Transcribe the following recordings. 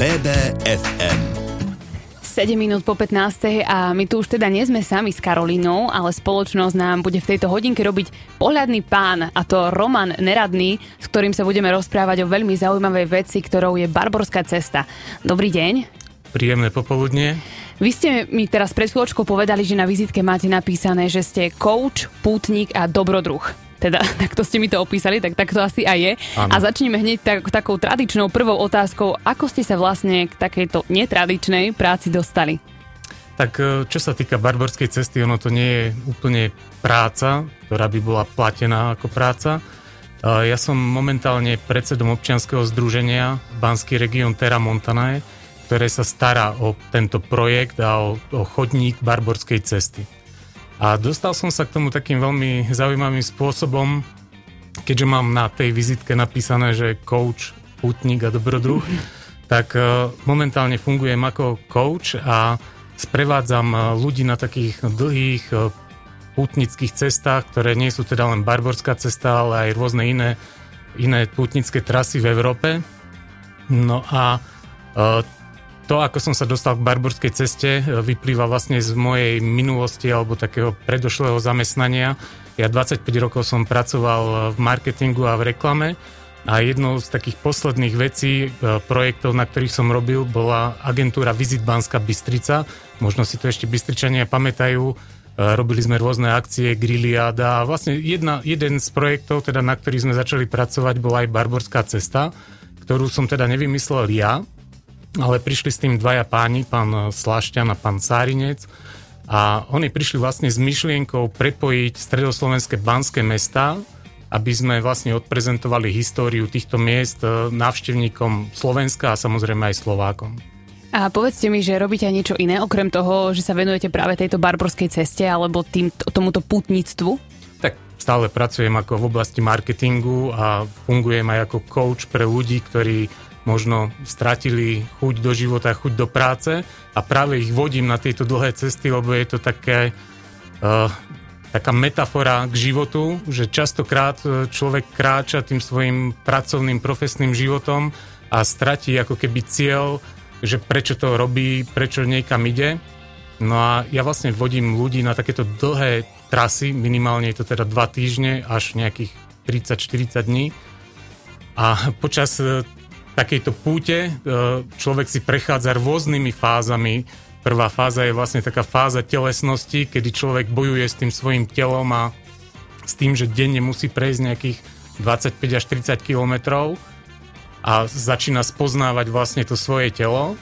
BBFM. 7 minút po 15. a my tu už teda nie sme sami s Karolínou, ale spoločnosť nám bude v tejto hodinke robiť pohľadný pán, a to Roman Neradný, s ktorým sa budeme rozprávať o veľmi zaujímavej veci, ktorou je Barborská cesta. Dobrý deň. Príjemné popoludne. Vy ste mi teraz pred chvíľočkou povedali, že na vizitke máte napísané, že ste coach, pútnik a dobrodruh teda takto ste mi to opísali, tak, tak to asi aj je. Ano. A začneme hneď tak, takou tradičnou prvou otázkou, ako ste sa vlastne k takejto netradičnej práci dostali? Tak e, čo sa týka barborskej cesty, ono to nie je úplne práca, ktorá by bola platená ako práca. E, ja som momentálne predsedom občianskeho združenia Banský región Terra Montanae, ktoré sa stará o tento projekt a o, o chodník barborskej cesty. A dostal som sa k tomu takým veľmi zaujímavým spôsobom, keďže mám na tej vizitke napísané, že coach, putník a dobrodruh, tak e, momentálne fungujem ako coach a sprevádzam e, ľudí na takých dlhých e, putnických cestách, ktoré nie sú teda len Barborská cesta, ale aj rôzne iné, iné putnické trasy v Európe. No a to, ako som sa dostal k barborskej ceste, e, vyplýva vlastne z mojej minulosti alebo takého predošlého zamestnania. Ja 25 rokov som pracoval v marketingu a v reklame a jednou z takých posledných vecí, e, projektov, na ktorých som robil, bola agentúra Visit Banska Bystrica. Možno si to ešte Bystričania pamätajú. E, robili sme rôzne akcie, griliáda vlastne jedna, jeden z projektov, teda na ktorých sme začali pracovať, bola aj Barborská cesta, ktorú som teda nevymyslel ja, ale prišli s tým dvaja páni, pán Slašťan a pán Sárinec a oni prišli vlastne s myšlienkou prepojiť stredoslovenské banské mesta, aby sme vlastne odprezentovali históriu týchto miest e, návštevníkom Slovenska a samozrejme aj Slovákom. A povedzte mi, že robíte aj niečo iné, okrem toho, že sa venujete práve tejto barborskej ceste alebo tým, tomuto putníctvu? Tak stále pracujem ako v oblasti marketingu a fungujem aj ako coach pre ľudí, ktorí možno stratili chuť do života, chuť do práce a práve ich vodím na tieto dlhé cesty, lebo je to také, uh, taká metafora k životu, že častokrát eh, človek kráča tým svojim pracovným, profesným životom a stratí ako keby cieľ, že prečo to robí, prečo niekam ide. No a ja vlastne vodím ľudí na takéto dlhé trasy, minimálne je to teda 2 týždne až nejakých 30-40 dní. A počas eh, takejto púte e, človek si prechádza rôznymi fázami. Prvá fáza je vlastne taká fáza telesnosti, kedy človek bojuje s tým svojim telom a s tým, že denne musí prejsť nejakých 25 až 30 kilometrov a začína spoznávať vlastne to svoje telo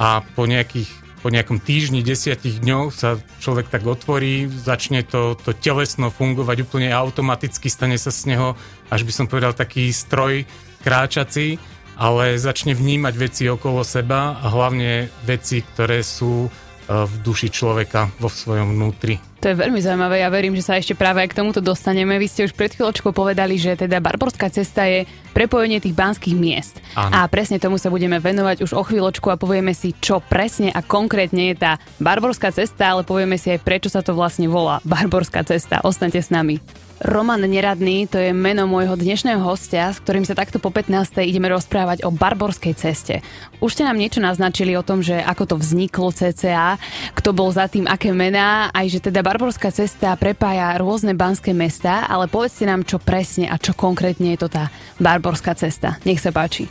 a po nejakých po nejakom týždni, desiatich dňoch sa človek tak otvorí, začne to, to telesno fungovať úplne automaticky, stane sa z neho, až by som povedal, taký stroj kráčací ale začne vnímať veci okolo seba a hlavne veci, ktoré sú e, v duši človeka vo svojom vnútri. To je veľmi zaujímavé, ja verím, že sa ešte práve aj k tomuto dostaneme. Vy ste už pred chvíľočkou povedali, že teda Barborská cesta je prepojenie tých banských miest. Áno. A presne tomu sa budeme venovať už o chvíľočku a povieme si, čo presne a konkrétne je tá Barborská cesta, ale povieme si aj, prečo sa to vlastne volá Barborská cesta. Ostaňte s nami. Roman Neradný, to je meno môjho dnešného hostia, s ktorým sa takto po 15. ideme rozprávať o barborskej ceste. Už ste nám niečo naznačili o tom, že ako to vzniklo CCA, kto bol za tým, aké mená, aj že teda barborská cesta prepája rôzne banské mesta, ale povedzte nám, čo presne a čo konkrétne je to tá barborská cesta. Nech sa páči.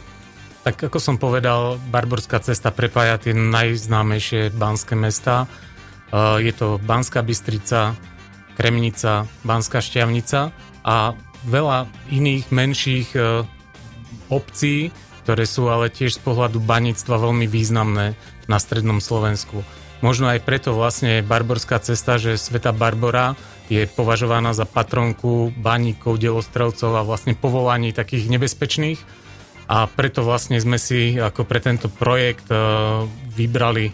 Tak ako som povedal, barborská cesta prepája tie najznámejšie banské mesta. Je to Banská Bystrica, Kremnica, Banská Šťavnica a veľa iných menších e, obcí, ktoré sú ale tiež z pohľadu baníctva veľmi významné na strednom Slovensku. Možno aj preto vlastne Barborská cesta, že Sveta Barbora je považovaná za patronku baníkov, delostrelcov a vlastne povolaní takých nebezpečných. A preto vlastne sme si ako pre tento projekt e, vybrali e,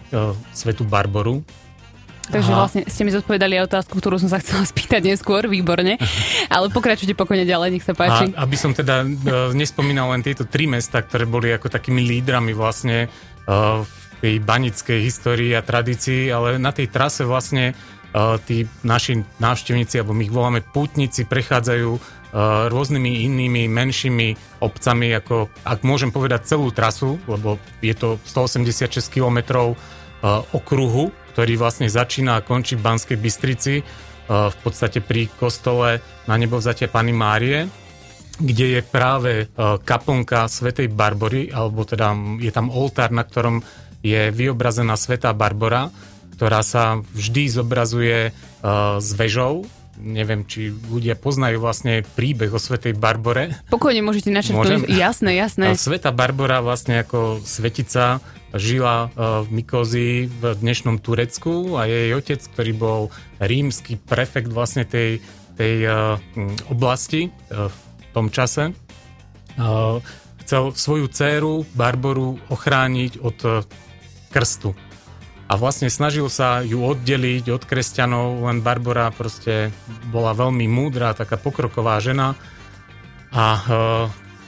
Svetu Barboru, Takže Aha. vlastne ste mi zodpovedali aj otázku, ktorú som sa chcela spýtať neskôr, výborne. Ale pokračujte pokojne ďalej, nech sa páči. A aby som teda uh, nespomínal len tieto tri mesta, ktoré boli ako takými lídrami vlastne v tej banickej histórii a tradícii, ale na tej trase vlastne uh, tí naši návštevníci, alebo my ich voláme pútnici, prechádzajú uh, rôznymi inými menšími obcami, ako ak môžem povedať celú trasu, lebo je to 186 km okruhu, ktorý vlastne začína a končí v Banskej Bystrici, v podstate pri kostole na nebovzatia Pany Márie, kde je práve kaplnka Svetej Barbory, alebo teda je tam oltár, na ktorom je vyobrazená Svetá Barbora, ktorá sa vždy zobrazuje s vežou, neviem, či ľudia poznajú vlastne príbeh o Svetej Barbore. Pokojne môžete načrtnúť. Jasné, jasné. Sveta Barbora vlastne ako svetica žila e, v Mikozii v dnešnom Turecku a jej otec, ktorý bol rímsky prefekt vlastne tej, tej e, oblasti v tom čase, chcel svoju dceru Barboru ochrániť od krstu a vlastne snažil sa ju oddeliť od kresťanov, len Barbara proste bola veľmi múdra, taká pokroková žena a e,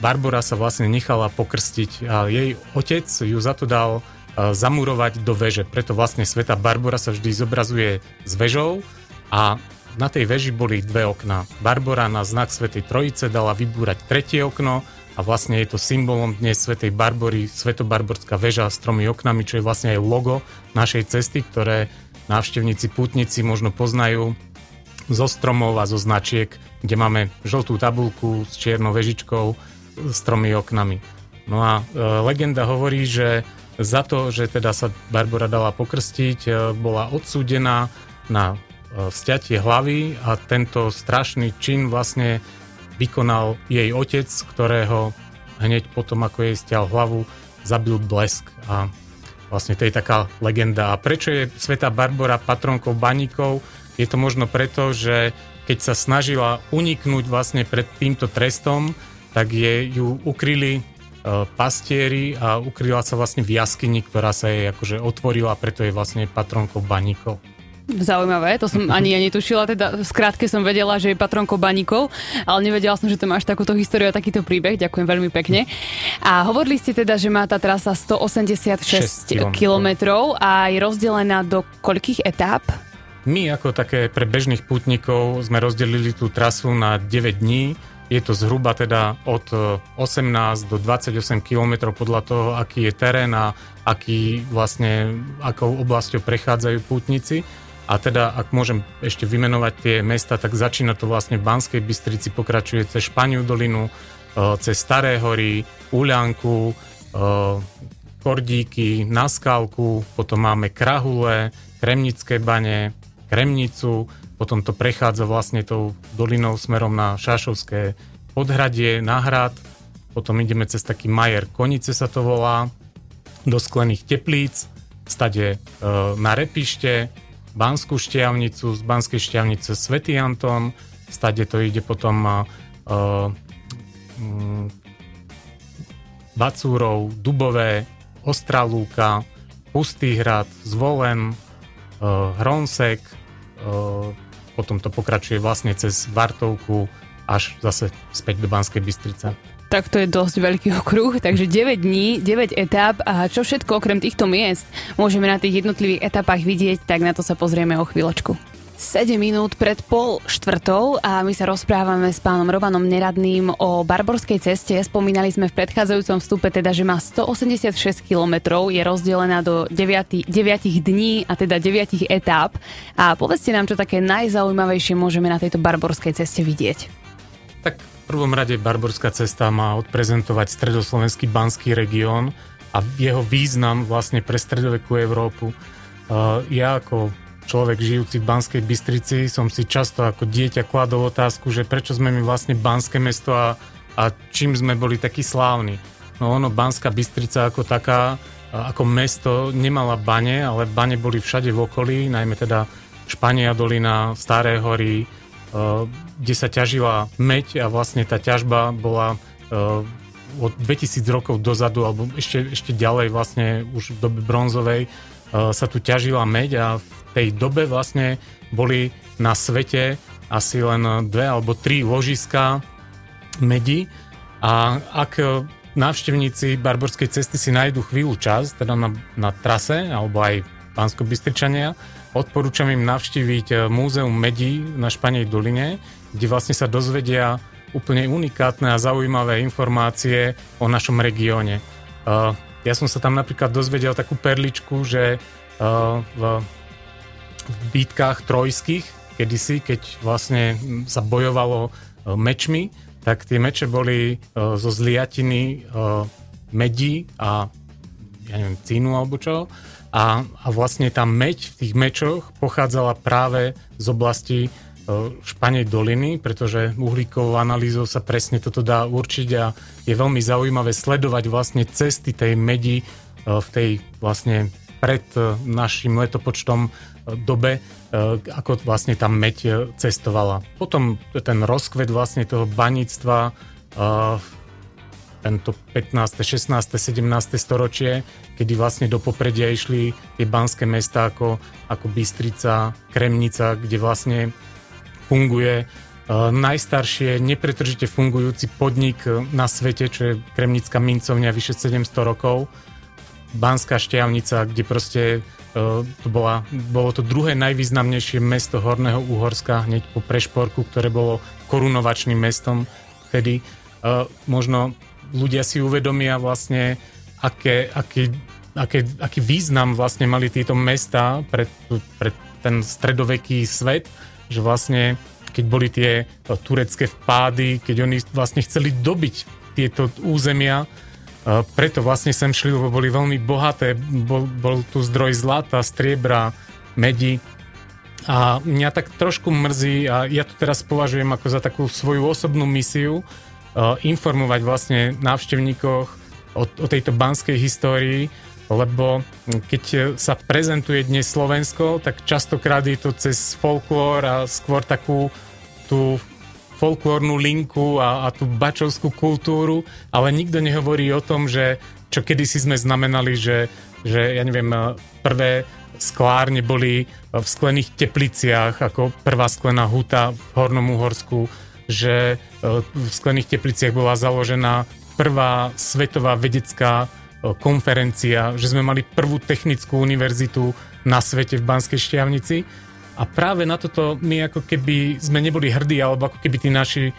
Barbara sa vlastne nechala pokrstiť a jej otec ju za to dal e, zamurovať do veže. Preto vlastne sveta Barbara sa vždy zobrazuje s vežou a na tej veži boli dve okná. Barbara na znak Svetej Trojice dala vybúrať tretie okno a vlastne je to symbolom dnes Svetej Barbory, Svetobarborská väža s tromi oknami, čo je vlastne aj logo našej cesty, ktoré návštevníci, pútnici možno poznajú zo stromov a zo značiek, kde máme žltú tabulku s čiernou vežičkou s tromi oknami. No a e, legenda hovorí, že za to, že teda sa Barbara dala pokrstiť, e, bola odsúdená na e, stiatie hlavy a tento strašný čin vlastne vykonal jej otec, ktorého hneď potom, ako jej stial hlavu, zabil blesk a vlastne to je taká legenda. A prečo je Sveta Barbara patronkou baníkov? Je to možno preto, že keď sa snažila uniknúť vlastne pred týmto trestom, tak je, ju ukryli e, pastieri a ukryla sa vlastne v jaskyni, ktorá sa jej akože otvorila, preto je vlastne patronkou baníkov. Zaujímavé, to som ani ja netušila, teda skrátke som vedela, že je patronkou baníkov, ale nevedela som, že to máš takúto históriu a takýto príbeh, ďakujem veľmi pekne. A hovorili ste teda, že má tá trasa 186 kilometrov a je rozdelená do koľkých etáp? My ako také pre bežných pútnikov sme rozdelili tú trasu na 9 dní. Je to zhruba teda od 18 do 28 km podľa toho, aký je terén a aký vlastne, akou oblasťou prechádzajú pútnici. A teda, ak môžem ešte vymenovať tie mesta, tak začína to vlastne v Banskej Bystrici, pokračuje cez Španiu dolinu, e, cez Staré hory, Uľanku, e, Kordíky, Naskálku, potom máme Krahule, Kremnické bane, Kremnicu, potom to prechádza vlastne tou dolinou smerom na Šašovské podhradie, na hrad, potom ideme cez taký Majer Konice sa to volá, do Sklených teplíc, stade e, na Repište, Banskú šťavnicu, z Banskej šťavnice Svetý Anton, stade to ide potom uh, um, Bacúrov, Dubové, Ostralúka, Pustý hrad, Zvolen, uh, Hronsek, uh, potom to pokračuje vlastne cez Vartovku až zase späť do Banskej Bystrice tak to je dosť veľký okruh, takže 9 dní, 9 etap a čo všetko okrem týchto miest môžeme na tých jednotlivých etapách vidieť, tak na to sa pozrieme o chvíľočku. 7 minút pred pol štvrtou a my sa rozprávame s pánom Robanom Neradným o Barborskej ceste. Spomínali sme v predchádzajúcom vstupe teda, že má 186 km, je rozdelená do 9, 9 dní a teda 9 etáp. A povedzte nám, čo také najzaujímavejšie môžeme na tejto Barborskej ceste vidieť. Tak prvom rade Barborská cesta má odprezentovať stredoslovenský banský región a jeho význam vlastne pre stredovekú Európu. Ja ako človek žijúci v Banskej Bystrici som si často ako dieťa kladol otázku, že prečo sme my vlastne Banské mesto a, a čím sme boli takí slávni. No ono, Banská Bystrica ako taká, ako mesto nemala bane, ale bane boli všade v okolí, najmä teda Špania dolina, Staré hory, kde sa ťažila meď a vlastne tá ťažba bola eh, od 2000 rokov dozadu, alebo ešte, ešte ďalej vlastne už v dobe bronzovej eh, sa tu ťažila meď a v tej dobe vlastne boli na svete asi len dve alebo tri ložiska medi. A ak návštevníci Barborskej cesty si nájdu chvíľu čas, teda na, na trase, alebo aj pánsko bystričania Odporúčam im navštíviť e, múzeum medí na Španej doline, kde vlastne sa dozvedia úplne unikátne a zaujímavé informácie o našom regióne. Ja som sa tam napríklad dozvedel takú perličku, že v, v býtkách trojských, kedysi, keď vlastne sa bojovalo mečmi, tak tie meče boli zo zliatiny medí a ja neviem, cínu alebo čo. A, a vlastne tá meď v tých mečoch pochádzala práve z oblasti Španej doliny, pretože uhlíkovou analýzou sa presne toto dá určiť a je veľmi zaujímavé sledovať vlastne cesty tej medi v tej vlastne pred našim letopočtom dobe, ako vlastne tá meď cestovala. Potom ten rozkvet vlastne toho baníctva tento 15., 16., 17. storočie, kedy vlastne do popredia išli tie banské mesta ako, ako Bystrica, Kremnica, kde vlastne funguje uh, najstaršie nepretržite fungujúci podnik na svete, čo je Kremnická mincovňa vyše 700 rokov. Banská šťavnica, kde proste uh, to bola, bolo to druhé najvýznamnejšie mesto Horného Uhorska hneď po Prešporku, ktoré bolo korunovačným mestom vtedy. Uh, možno ľudia si uvedomia vlastne, aké, aký, aké, aký význam vlastne mali tieto mesta pre, pre ten stredoveký svet, že vlastne keď boli tie turecké vpády, keď oni vlastne chceli dobiť tieto územia, preto vlastne sem šli, lebo boli veľmi bohaté, bol, bol tu zdroj zlata, striebra, medi. A mňa tak trošku mrzí a ja to teraz považujem ako za takú svoju osobnú misiu, informovať vlastne návštevníkoch o, o tejto banskej histórii, lebo keď sa prezentuje dnes Slovensko, tak častokrát je to cez folklór a skôr takú tú folklórnu linku a, a tú bačovskú kultúru, ale nikto nehovorí o tom, že čo kedysi sme znamenali, že, že ja neviem, prvé sklárne boli v sklených tepliciach, ako prvá sklená huta v Hornom Uhorsku, že e, v sklených tepliciach bola založená prvá svetová vedecká e, konferencia, že sme mali prvú technickú univerzitu na svete v Banskej Štiavnici. A práve na toto my ako keby sme neboli hrdí, alebo ako keby tí naši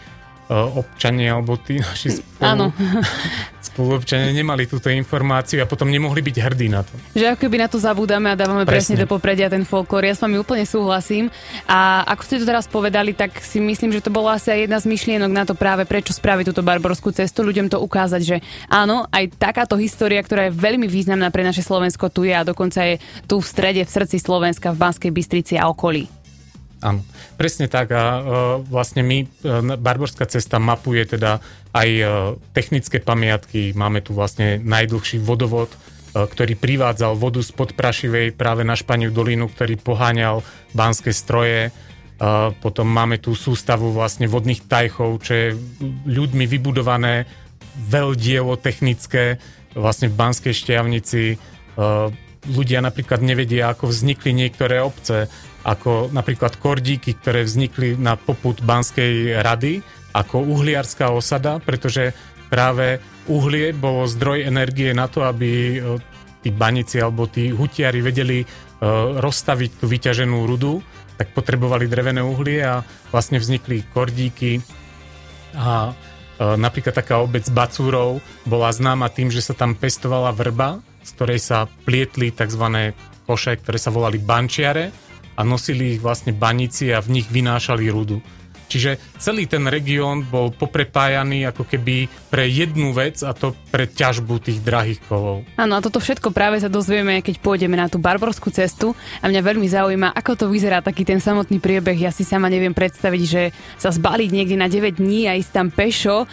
E, občania alebo tí naši spolu, spoluobčania nemali túto informáciu a potom nemohli byť hrdí na to. Že ako keby na to zabúdame a dávame presne, presne do popredia ten folklór. Ja s vami úplne súhlasím. A ako ste to teraz povedali, tak si myslím, že to bola asi aj jedna z myšlienok na to práve, prečo spraviť túto barborskú cestu, ľuďom to ukázať, že áno, aj takáto história, ktorá je veľmi významná pre naše Slovensko tu je a dokonca je tu v strede, v srdci Slovenska, v Banskej Bystrici a okolí. Áno, presne tak a uh, vlastne my, uh, Barborská cesta mapuje teda aj uh, technické pamiatky, máme tu vlastne najdlhší vodovod, uh, ktorý privádzal vodu z podprašivej práve na Španiu dolinu, ktorý poháňal banské stroje. Uh, potom máme tu sústavu vlastne vodných tajchov, čo je ľuďmi vybudované veľdielo technické vlastne v Banskej šťavnici. Uh, ľudia napríklad nevedia, ako vznikli niektoré obce ako napríklad kordíky, ktoré vznikli na poput Banskej rady ako uhliarská osada, pretože práve uhlie bolo zdroj energie na to, aby e, tí banici alebo tí hutiari vedeli e, rozstaviť tú vyťaženú rudu, tak potrebovali drevené uhlie a vlastne vznikli kordíky a e, napríklad taká obec Bacúrov bola známa tým, že sa tam pestovala vrba, z ktorej sa plietli tzv. koše, ktoré sa volali bančiare a nosili ich vlastne baníci a v nich vynášali rudu. Čiže celý ten región bol poprepájaný ako keby pre jednu vec a to pre ťažbu tých drahých kovov. Áno, a toto všetko práve sa dozvieme, keď pôjdeme na tú barborskú cestu a mňa veľmi zaujíma, ako to vyzerá taký ten samotný priebeh. Ja si sama neviem predstaviť, že sa zbaliť niekde na 9 dní a ísť tam pešo.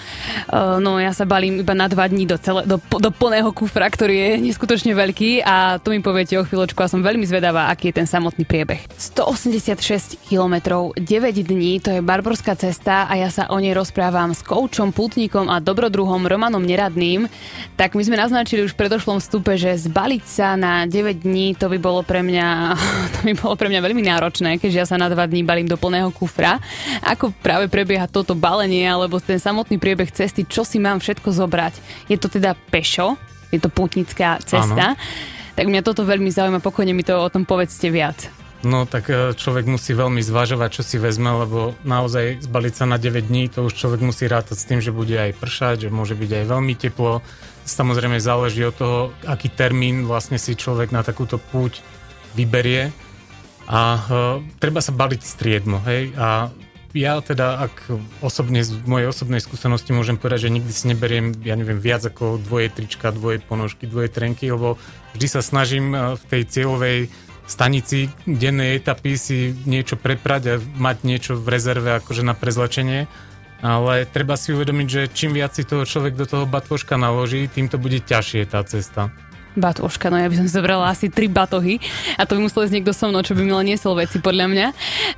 Uh, no ja sa balím iba na 2 dní do, celé, do, do plného kufra, ktorý je neskutočne veľký a tu mi poviete o chvíľočku a som veľmi zvedavá, aký je ten samotný priebeh. 186 km, 9 dní, to je barborská Záborská cesta a ja sa o nej rozprávam s koučom, putníkom a dobrodruhom Romanom Neradným, tak my sme naznačili už v predošlom vstupe, že zbaliť sa na 9 dní, to by bolo pre mňa, to by bolo pre mňa veľmi náročné, keďže ja sa na 2 dní balím do plného kufra. Ako práve prebieha toto balenie alebo ten samotný priebeh cesty, čo si mám všetko zobrať. Je to teda pešo, je to putnická cesta. Áno. Tak mňa toto veľmi zaujíma, pokojne mi to o tom povedzte viac. No tak e, človek musí veľmi zvažovať, čo si vezme, lebo naozaj zbaliť sa na 9 dní, to už človek musí rátať s tým, že bude aj pršať, že môže byť aj veľmi teplo. Samozrejme záleží od toho, aký termín vlastne si človek na takúto púť vyberie. A uh, treba sa baliť striedmo, hej. A ja teda, ak osobne z mojej osobnej skúsenosti môžem povedať, že nikdy si neberiem, ja neviem, viac ako dvoje trička, dvoje ponožky, dvoje trenky, lebo vždy sa snažím e, v tej cieľovej stanici dennej etapy si niečo preprať a mať niečo v rezerve akože na prezlečenie. Ale treba si uvedomiť, že čím viac si toho človek do toho batvoška naloží, tým to bude ťažšie tá cesta. Batoška, no ja by som zobrala asi tri batohy a to by musel ísť niekto so mnou, čo by mi len niesol veci podľa mňa.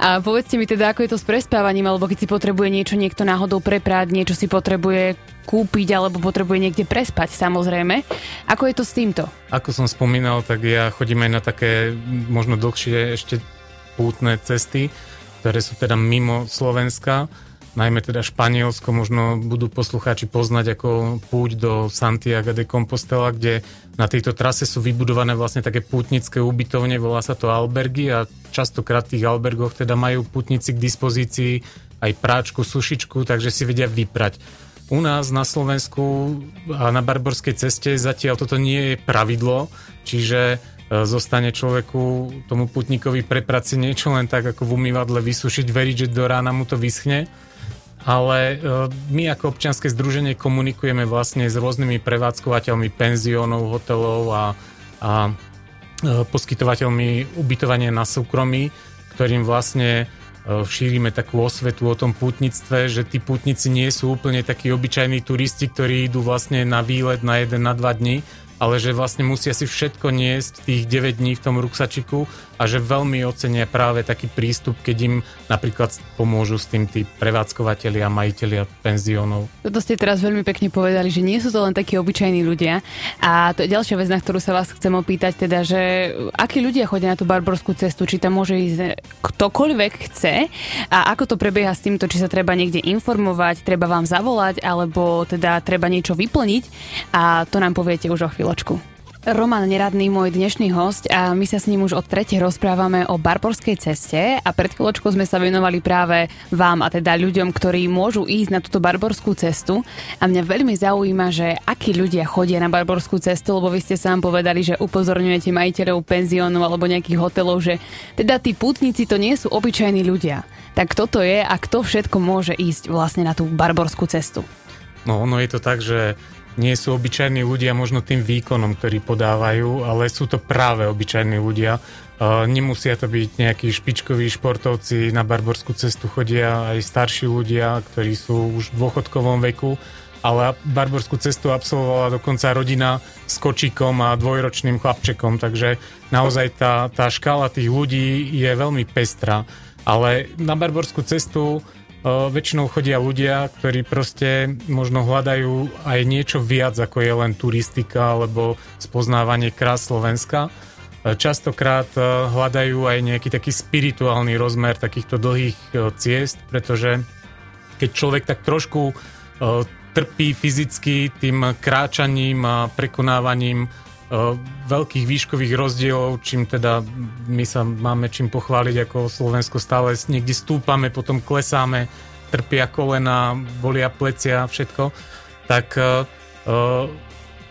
A povedzte mi teda, ako je to s prespávaním, alebo keď si potrebuje niečo niekto náhodou preprať, niečo si potrebuje kúpiť alebo potrebuje niekde prespať samozrejme. Ako je to s týmto? Ako som spomínal, tak ja chodím aj na také možno dlhšie ešte pútne cesty, ktoré sú teda mimo Slovenska najmä teda Španielsko, možno budú poslucháči poznať ako púť do Santiago de Compostela, kde na tejto trase sú vybudované vlastne také pútnické ubytovne, volá sa to albergy a častokrát v tých albergoch teda majú pútnici k dispozícii aj práčku, sušičku, takže si vedia vyprať. U nás na Slovensku a na Barborskej ceste zatiaľ toto nie je pravidlo, čiže e, zostane človeku, tomu putníkovi preprať si niečo len tak ako v umývadle vysušiť, veriť, že do rána mu to vyschne ale e, my ako občianske združenie komunikujeme vlastne s rôznymi prevádzkovateľmi penziónov, hotelov a, a e, poskytovateľmi ubytovania na súkromí, ktorým vlastne e, šírime takú osvetu o tom pútnictve, že tí pútnici nie sú úplne takí obyčajní turisti, ktorí idú vlastne na výlet na jeden, na dva dní, ale že vlastne musia si všetko niesť tých 9 dní v tom ruksačiku a že veľmi ocenia práve taký prístup, keď im napríklad pomôžu s tým tí prevádzkovateľi a majiteľi penziónov. Toto ste teraz veľmi pekne povedali, že nie sú to len takí obyčajní ľudia. A to je ďalšia vec, na ktorú sa vás chcem opýtať, teda, že akí ľudia chodia na tú barborskú cestu, či tam môže ísť ktokoľvek chce? A ako to prebieha s týmto, či sa treba niekde informovať, treba vám zavolať, alebo teda treba niečo vyplniť? A to nám poviete už o chvíľočku. Roman Neradný, môj dnešný host a my sa s ním už od tretie rozprávame o Barborskej ceste a pred chvíľočkou sme sa venovali práve vám a teda ľuďom, ktorí môžu ísť na túto Barborskú cestu a mňa veľmi zaujíma, že akí ľudia chodia na Barborskú cestu, lebo vy ste sám povedali, že upozorňujete majiteľov penziónov alebo nejakých hotelov, že teda tí putníci to nie sú obyčajní ľudia. Tak toto je a kto všetko môže ísť vlastne na tú Barborskú cestu? No ono je to tak, že nie sú obyčajní ľudia možno tým výkonom, ktorý podávajú, ale sú to práve obyčajní ľudia. Uh, nemusia to byť nejakí špičkoví športovci, na barborskú cestu chodia aj starší ľudia, ktorí sú už v dôchodkovom veku, ale barborskú cestu absolvovala dokonca rodina s kočikom a dvojročným chlapčekom, takže naozaj tá, tá škála tých ľudí je veľmi pestrá. Ale na barborskú cestu väčšinou chodia ľudia, ktorí proste možno hľadajú aj niečo viac, ako je len turistika alebo spoznávanie krás Slovenska. Častokrát hľadajú aj nejaký taký spirituálny rozmer takýchto dlhých ciest, pretože keď človek tak trošku trpí fyzicky tým kráčaním a prekonávaním veľkých výškových rozdielov, čím teda my sa máme čím pochváliť ako Slovensko stále niekde stúpame, potom klesáme, trpia kolena, bolia plecia, všetko, tak uh,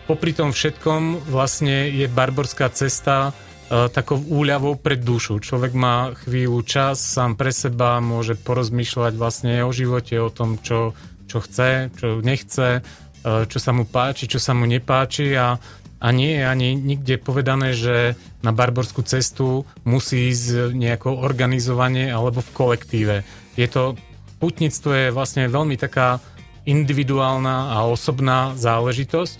popri tom všetkom vlastne je barborská cesta takou úľavou pre dušu. Človek má chvíľu čas sám pre seba, môže porozmýšľať vlastne o živote, o tom, čo, čo chce, čo nechce, čo sa mu páči, čo sa mu nepáči a a nie je ani nikde povedané, že na barborskú cestu musí ísť nejako organizovanie alebo v kolektíve. Je to, putnictvo je vlastne veľmi taká individuálna a osobná záležitosť,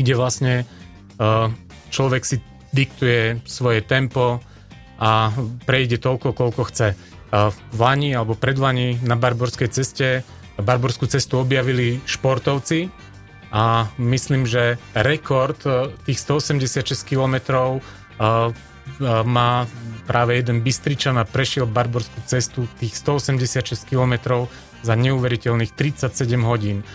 kde vlastne uh, človek si diktuje svoje tempo a prejde toľko, koľko chce. Uh, v Lani alebo predlani na Barborskej ceste Barborskú cestu objavili športovci, a myslím, že rekord e, tých 186 km e, e, má práve jeden Bystričan a prešiel Barborskú cestu tých 186 km za neuveriteľných 37 hodín.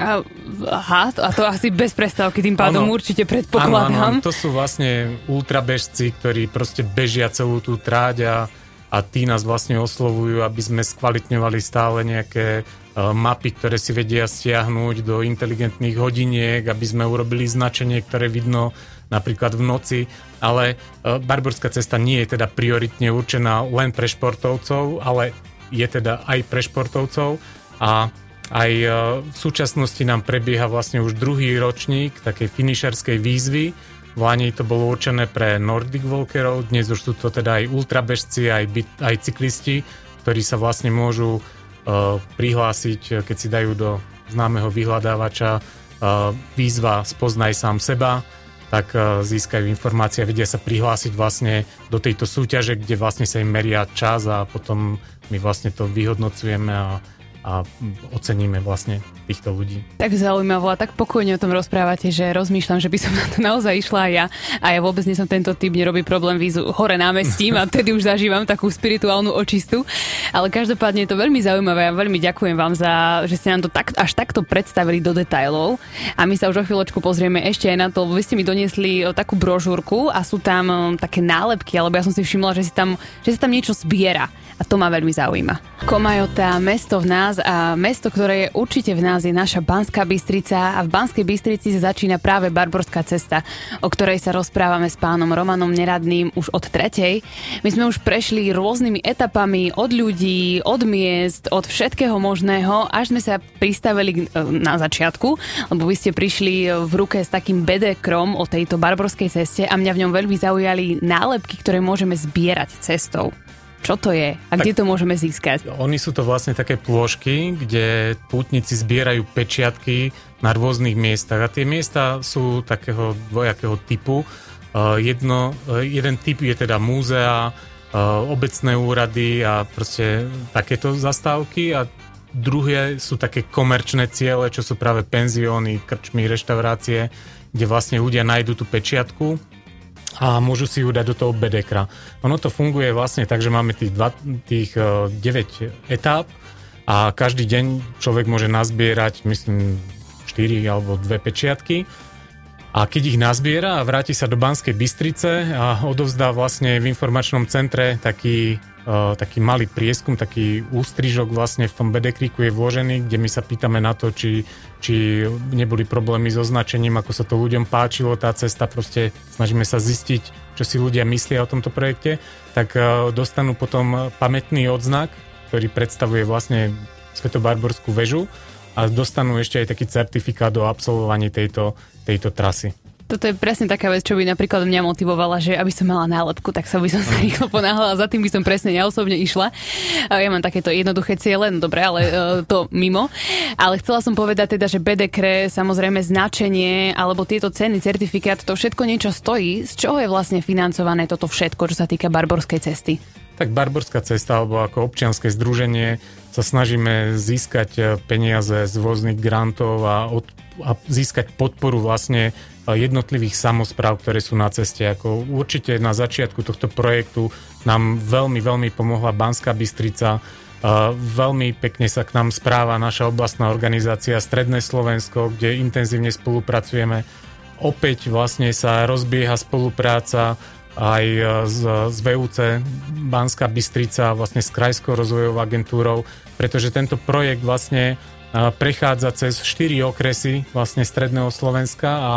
A, aha, a to asi bez prestávky tým pádom ano, určite predpokladám. Áno, to sú vlastne ultrabežci, ktorí proste bežia celú tú tráť a, a tí nás vlastne oslovujú, aby sme skvalitňovali stále nejaké mapy, ktoré si vedia stiahnuť do inteligentných hodiniek, aby sme urobili značenie, ktoré vidno napríklad v noci, ale uh, Barborská cesta nie je teda prioritne určená len pre športovcov, ale je teda aj pre športovcov. A aj e, v súčasnosti nám prebieha vlastne už druhý ročník takej finišerskej výzvy. V Lani to bolo určené pre Nordic Walkerov, dnes už sú to teda aj ultrabežci, aj, aj cyklisti, ktorí sa vlastne môžu uh, prihlásiť, keď si dajú do známeho vyhľadávača uh, výzva Spoznaj sám seba, tak uh, získajú informácie a vedia sa prihlásiť vlastne do tejto súťaže, kde vlastne sa im meria čas a potom my vlastne to vyhodnocujeme a a oceníme vlastne týchto ľudí. Tak zaujímavo a tak pokojne o tom rozprávate, že rozmýšľam, že by som na to naozaj išla aj ja a ja vôbec nie som tento typ, nerobí problém vízu hore námestím a tedy už zažívam takú spirituálnu očistu. Ale každopádne je to veľmi zaujímavé a veľmi ďakujem vám za, že ste nám to tak, až takto predstavili do detajlov a my sa už o chvíľočku pozrieme ešte aj na to, vy ste mi doniesli takú brožúrku a sú tam také nálepky, alebo ja som si všimla, že, si tam, že sa tam niečo zbiera a to ma veľmi zaujíma. Komajota, mesto v nás a mesto, ktoré je určite v nás je naša Banská Bystrica a v Banskej Bystrici sa začína práve Barborská cesta, o ktorej sa rozprávame s pánom Romanom Neradným už od tretej. My sme už prešli rôznymi etapami od ľudí, od miest, od všetkého možného, až sme sa pristavili na začiatku, lebo vy ste prišli v ruke s takým bedekrom o tejto Barborskej ceste a mňa v ňom veľmi zaujali nálepky, ktoré môžeme zbierať cestou. Čo to je a tak, kde to môžeme získať? Oni sú to vlastne také plôžky, kde pútnici zbierajú pečiatky na rôznych miestach a tie miesta sú takého dvojakého typu. Uh, jedno, uh, jeden typ je teda múzea, uh, obecné úrady a proste takéto zastávky a druhé sú také komerčné ciele, čo sú práve penzióny, krčmy, reštaurácie, kde vlastne ľudia nájdú tú pečiatku a môžu si ju dať do toho bedekra. Ono to funguje vlastne tak, že máme tých, dva, tých 9 e, etáp a každý deň človek môže nazbierať, myslím, 4 alebo 2 pečiatky a keď ich nazbiera a vráti sa do Banskej Bystrice a odovzdá vlastne v informačnom centre taký Eh, taký malý prieskum, taký ústrižok vlastne v tom bedekríku je vložený, kde my sa pýtame na to, či, či neboli problémy so označením, ako sa to ľuďom páčilo, tá cesta, proste snažíme sa zistiť, čo si ľudia myslia o tomto projekte, tak uh, dostanú potom pamätný odznak, ktorý predstavuje vlastne Svetobarborskú väžu a dostanú ešte aj taký certifikát o absolvovaní tejto, tejto trasy. Toto je presne taká vec, čo by napríklad mňa motivovala, že aby som mala nálepku, tak sa by som sa rýchlo ponáhla a za tým by som presne ja osobne išla. Ja mám takéto jednoduché ciele, no dobre, ale e, to mimo. Ale chcela som povedať teda, že bedekre, samozrejme značenie alebo tieto ceny, certifikát, to všetko niečo stojí. Z čoho je vlastne financované toto všetko, čo sa týka Barborskej cesty? Tak Barborská cesta alebo ako občianske združenie sa snažíme získať e, peniaze z rôznych grantov a, od, a získať podporu vlastne jednotlivých samozpráv, ktoré sú na ceste. Ako určite na začiatku tohto projektu nám veľmi, veľmi pomohla Banská Bystrica, veľmi pekne sa k nám správa naša oblastná organizácia Stredné Slovensko, kde intenzívne spolupracujeme. Opäť vlastne sa rozbieha spolupráca aj z, z VUC Banská Bystrica vlastne s Krajskou rozvojovou agentúrou, pretože tento projekt vlastne prechádza cez štyri okresy vlastne Stredného Slovenska a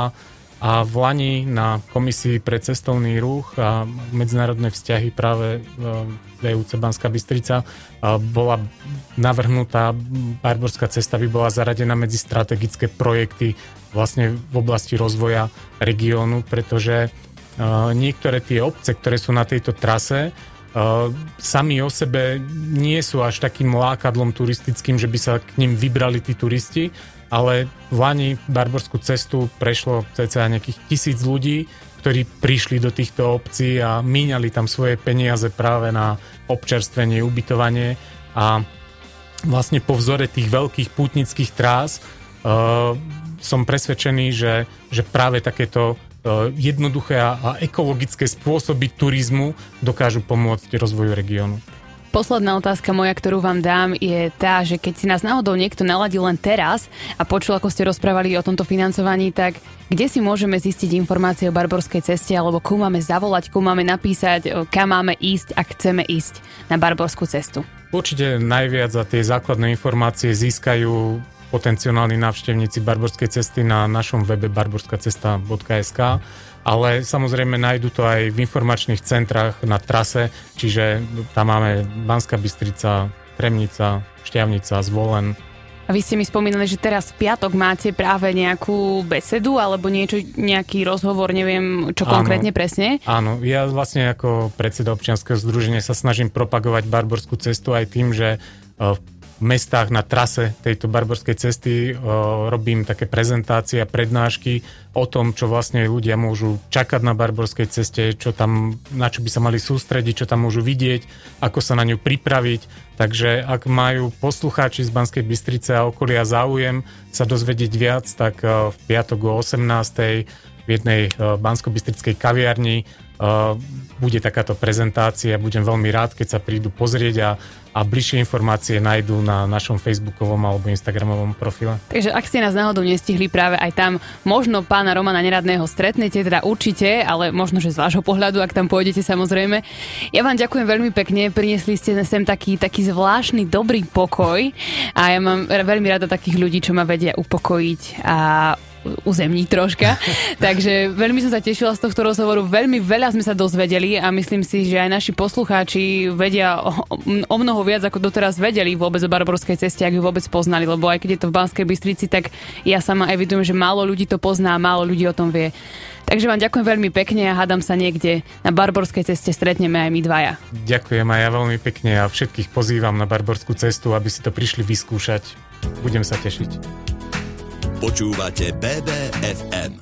a v Lani na Komisii pre cestovný ruch a medzinárodné vzťahy práve VUC Banská Bystrica bola navrhnutá, Barborská cesta by bola zaradená medzi strategické projekty vlastne v oblasti rozvoja regiónu, pretože niektoré tie obce, ktoré sú na tejto trase, sami o sebe nie sú až takým lákadlom turistickým, že by sa k ním vybrali tí turisti, ale v Lani Barborskú cestu prešlo cca nejakých tisíc ľudí, ktorí prišli do týchto obcí a míňali tam svoje peniaze práve na občerstvenie, ubytovanie a vlastne po vzore tých veľkých pútnických trás uh, som presvedčený, že, že práve takéto jednoduché a, a ekologické spôsoby turizmu dokážu pomôcť rozvoju regiónu. Posledná otázka moja, ktorú vám dám, je tá, že keď si nás náhodou niekto naladil len teraz a počul, ako ste rozprávali o tomto financovaní, tak kde si môžeme zistiť informácie o Barborskej ceste, alebo komu máme zavolať, komu máme napísať, kam máme ísť, ak chceme ísť na Barborskú cestu? Určite najviac za tie základné informácie získajú potenciálni návštevníci Barborskej cesty na našom webe barborskacesta.sk ale samozrejme nájdu to aj v informačných centrách na trase, čiže tam máme Banská Bystrica, Kremnica, Šťavnica, Zvolen. A vy ste mi spomínali, že teraz v piatok máte práve nejakú besedu alebo niečo, nejaký rozhovor, neviem čo áno, konkrétne presne? Áno, ja vlastne ako predseda občianskeho združenia sa snažím propagovať Barborskú cestu aj tým, že v mestách na trase tejto barborskej cesty robím také prezentácie a prednášky o tom, čo vlastne ľudia môžu čakať na barborskej ceste, čo tam, na čo by sa mali sústrediť, čo tam môžu vidieť, ako sa na ňu pripraviť. Takže ak majú poslucháči z Banskej Bystrice a okolia záujem sa dozvedieť viac, tak v piatok o 18. v jednej bansko-bystrickej kaviarni bude takáto prezentácia. Budem veľmi rád, keď sa prídu pozrieť a, a bližšie informácie nájdú na našom facebookovom alebo instagramovom profile. Takže ak ste nás náhodou nestihli práve aj tam, možno pána Romana Neradného stretnete, teda určite, ale možno, že z vášho pohľadu, ak tam pôjdete samozrejme. Ja vám ďakujem veľmi pekne, priniesli ste sem taký, taký zvláštny dobrý pokoj a ja mám veľmi rada takých ľudí, čo ma vedia upokojiť a uzemniť troška. Takže veľmi som sa tešila z tohto rozhovoru. Veľmi veľa sme sa dozvedeli a myslím si, že aj naši poslucháči vedia o, o mnoho viac, ako doteraz vedeli vôbec o Barborskej ceste, ak ju vôbec poznali. Lebo aj keď je to v Banskej Bystrici, tak ja sama evidujem, že málo ľudí to pozná málo ľudí o tom vie. Takže vám ďakujem veľmi pekne a hádam sa niekde na Barborskej ceste stretneme aj my dvaja. Ďakujem aj ja veľmi pekne a všetkých pozývam na Barborskú cestu, aby si to prišli vyskúšať. Budem sa tešiť. Počúvate BBFM.